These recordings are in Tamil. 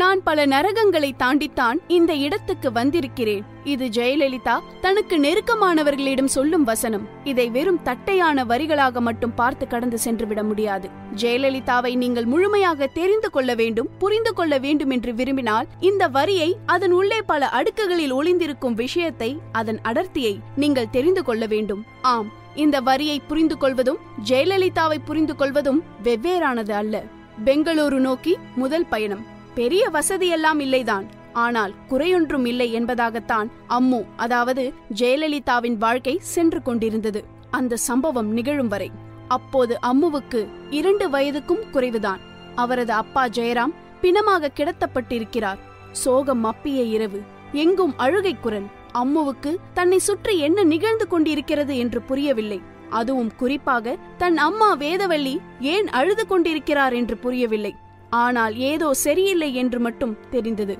நான் பல நரகங்களை தாண்டித்தான் இந்த இடத்துக்கு வந்திருக்கிறேன். இது ஜெயலலிதா தனக்கு நெருக்கமானவர்களிடம் சொல்லும் வசனம். இதை வெறும் தட்டையான வரிகளாக மட்டும் பார்த்து கடந்து சென்று விட முடியாது. ஜெயலலிதாவை நீங்கள் முழுமையாக தெரிந்து கொள்ள வேண்டும் புரிந்து கொள்ள வேண்டும் என்று விரும்பினால் இந்த வரியை அதன் உள்ளே பல அடுக்குகளில் ஒளிந்திருக்கும் விஷயத்தை அதன் அடர்த்தியை நீங்கள் தெரிந்து கொள்ள வேண்டும். ஆம் இந்த வரியை புரிந்து கொள்வதும் ஜெயலலிதாவை புரிந்து கொள்வதும் வெவ்வேறானது அல்ல. பெங்களூரு நோக்கி முதல் பயணம். பெரிய வசதியெல்லாம் இல்லைதான். ஆனால் குறையொன்றும் இல்லை என்பதாகத்தான் அம்மு அதாவது ஜெயலலிதாவின் வாழ்க்கை சென்று கொண்டிருந்தது. அந்த சம்பவம் நிகழும் வரை. அப்போது அம்முவுக்கு இரண்டு வயதுக்கும் குறைவுதான். அவரது அப்பா ஜெயராம் பிணமாக கிடத்தப்பட்டிருக்கிறார். சோகம் மப்பிய இரவு. எங்கும் அழுகை குரல். அம்முவுக்கு தன்னை சுற்றி என்ன நிகழ்ந்து கொண்டிருக்கிறது என்று புரியவில்லை. அதுவும் குறிப்பாக தன் அம்மா வேதவள்ளி ஏன் அழுது கொண்டிருக்கிறார் என்று புரியவில்லை. ஆனால் ஏதோ சரியில்லை என்று மட்டும் தெரிந்தது.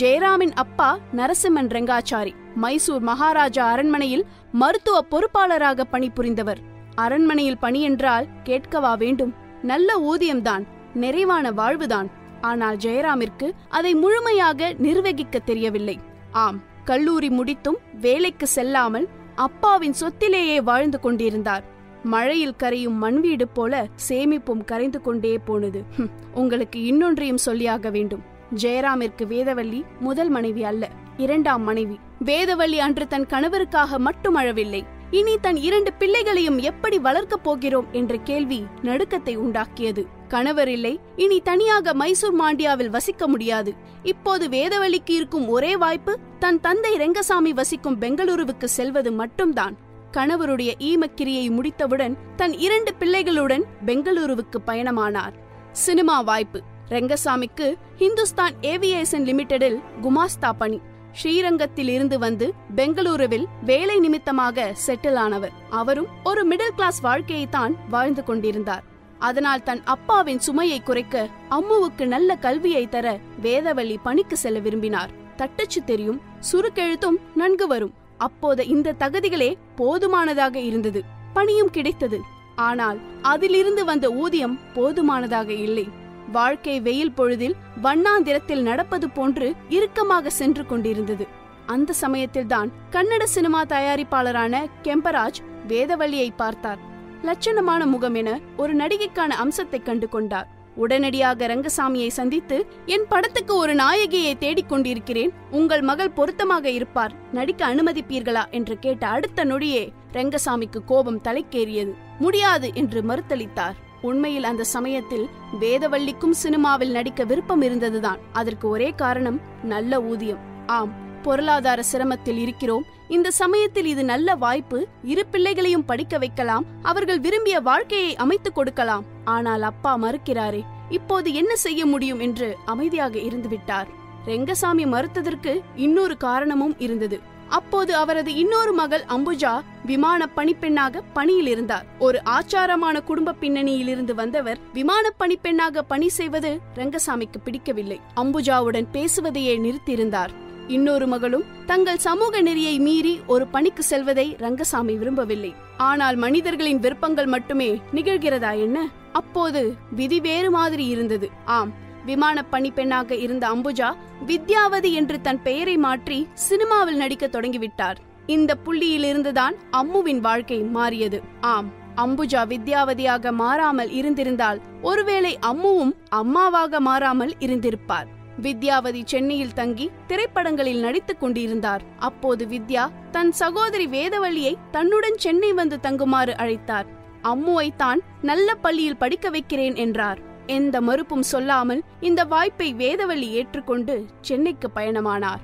ஜெயராமின் அப்பா நரசிம்மன் ரெங்காச்சாரி மைசூர் மகாராஜா அரண்மனையில் மருத்துவ பொறுப்பாளராக பணிபுரிந்தவர். அரண்மனையில் பணி என்றால் கேட்கவா வேண்டும். நல்ல ஊதியம்தான் நிறைவான வாழ்வுதான். ஆனால் ஜெயராமிற்கு அதை முழுமையாக நிர்வகிக்க தெரியவில்லை. ஆம் கல்லூரி முடித்தும் வேலைக்கு செல்லாமல் அப்பாவின் சொத்திலேயே வாழ்ந்து கொண்டிருந்தார். மழையில் கரையும் மண்வீடு போல சேமிப்பும் கரைந்து கொண்டே போனது. ஹும், உங்களுக்கு இன்னொன்றையும் சொல்லியாக வேண்டும். ஜெயராமிற்கு வேதவள்ளி முதல் மனைவி அல்ல இரண்டாம் மனைவி. வேதவள்ளி அன்று தன் கணவருக்காக மட்டும் அழவில்லை. இனி தன் இரண்டு பிள்ளைகளையும் எப்படி வளர்க்கப் போகிறோம் என்ற கேள்வி நடுக்கத்தை உண்டாக்கியது. கணவர் இல்லை இனி தனியாக மைசூர் மாண்டியாவில் வசிக்க முடியாது. இப்போது வேதவழிக்கு இருக்கும் ஒரே வாய்ப்பு தன் தந்தை ரெங்கசாமி வசிக்கும் பெங்களூருவுக்கு செல்வது மட்டும்தான். கணவருடைய ஈமக்கிரியை முடித்தவுடன் தன் இரண்டு பிள்ளைகளுடன் பெங்களூருவுக்கு பயணமானார். சினிமா வாய்ப்பு. ரெங்கசாமிக்கு ஹிந்துஸ்தான் ஏவியேஷன் லிமிடெடில் குமாஸ்தா பணி ஸ்ரீரங்கத்தில் இருந்து வந்து பெங்களூருவில் வேலை நிமித்தமாக செட்டில் ஆனவர். அவரும் ஒரு மிடில் கிளாஸ் வாழ்க்கையை தான் வாழ்ந்து கொண்டிருந்தார். அதனால் தன் அப்பாவின் சுமையை குறைக்க அம்முவுக்கு நல்ல கல்வியை தர வேதவள்ளி பணிக்கு செல்ல விரும்பினார். தட்டச்சு தெரியும் சுருக்கெழுத்தும் நன்கு வரும். அப்போது இந்த தகுதிகளே போதுமானதாக இருந்தது. பணியும் கிடைத்தது. ஆனால் அதிலிருந்து வந்த ஊதியம் போதுமானதாக இல்லை. வாழ்க்கை வெயில் பொழுதில் வண்ணாந்திரத்தில் நடப்பது போன்று இறுக்கமாக சென்று கொண்டிருந்தது. அந்த சமயத்தில்தான் கன்னட சினிமா தயாரிப்பாளரான கெம்பராஜ் வேதவல்லியை பார்த்தார். லட்சணமான முகம் என ஒரு நடிகைக்கான அம்சத்தை கண்டு கொண்டார். உடனடியாக ரங்கசாமியை சந்தித்து என் படத்துக்கு ஒரு நாயகியை தேடிக் கொண்டிருக்கிறேன். உங்கள் மகள் பொருத்தமாக இருப்பார். நடிக்க அனுமதிப்பீர்களா? என்று கேட்ட அடுத்த நொடியே ரங்கசாமிக்கு கோபம் தலைக்கேறியது. முடியாது என்று மறுத்தளித்தார். உண்மையில் அந்த சமயத்தில் வேதவள்ளிக்கும் சினிமாவில் நடிக்க விருப்பம் இருந்ததுதான். அதற்கு ஒரே காரணம் நல்ல ஊதியம். ஆம் பொருளாதார சிரமத்தில் இருக்கிறோம். இந்த சமயத்தில் இது நல்ல வாய்ப்பு. இரு பிள்ளைகளையும் படிக்க வைக்கலாம். அவர்கள் விரும்பிய வாழ்க்கையை அமைத்துக் கொடுக்கலாம். ஆனால் அப்பா மறுக்கிறாரே இப்போது என்ன செய்ய முடியும் என்று அமைதியாக இருந்து விட்டார் ரெங்கசாமி மறுத்ததற்கு இன்னொரு காரணமும் இருந்தது. அப்போது அவரது இன்னொரு மகள் அம்புஜா விமான பணிப்பெண்ணாக பணியில் இருந்தார். ஒரு ஆச்சாரமான குடும்ப பின்னணியில் இருந்து வந்தவர் விமான பணிப்பெண்ணாக பணி செய்வது ரங்கசாமிக்கு பிடிக்கவில்லை. அம்புஜாவுடன் பேசுவதையே நிறுத்தியிருந்தார். இன்னொரு மகளும் தங்கள் சமூக நெறியை மீறி ஒரு பணிக்கு செல்வதை ரங்கசாமி விரும்பவில்லை. ஆனால் மனிதர்களின் விருப்பங்கள் மட்டுமே நிகழ்கிறதா என்ன? அப்போது விதி வேறு மாதிரி இருந்தது. ஆம் விமான பணிப்பெண்ணாக இருந்த அம்புஜா வித்யாவதி என்று தன் பெயரை மாற்றி சினிமாவில் நடிக்க தொடங்கிவிட்டார். இந்த புள்ளியிலிருந்துதான் அம்முவின் வாழ்க்கை மாறியது. ஆம் அம்புஜா வித்யாவதியாக மாறாமல் இருந்திருந்தால் ஒருவேளை அம்முவும் அம்மாவாக மாறாமல் இருந்திருப்பார். வித்யாவதி சென்னையில் தங்கி திரைப்படங்களில் நடித்துக் கொண்டிருந்தார். அப்போது வித்யா தன் சகோதரி வேதவள்ளியை தன்னுடன் சென்னை வந்து தங்குமாறு அழைத்தார். அம்முவைத்தான் நல்ல பள்ளியில் படிக்க வைக்கிறேன் என்றார். எந்த மறுப்பும் சொல்லாமல் இந்த வாய்ப்பை வேதவள்ளி ஏற்றுக்கொண்டு சென்னைக்கு பயணமானார்.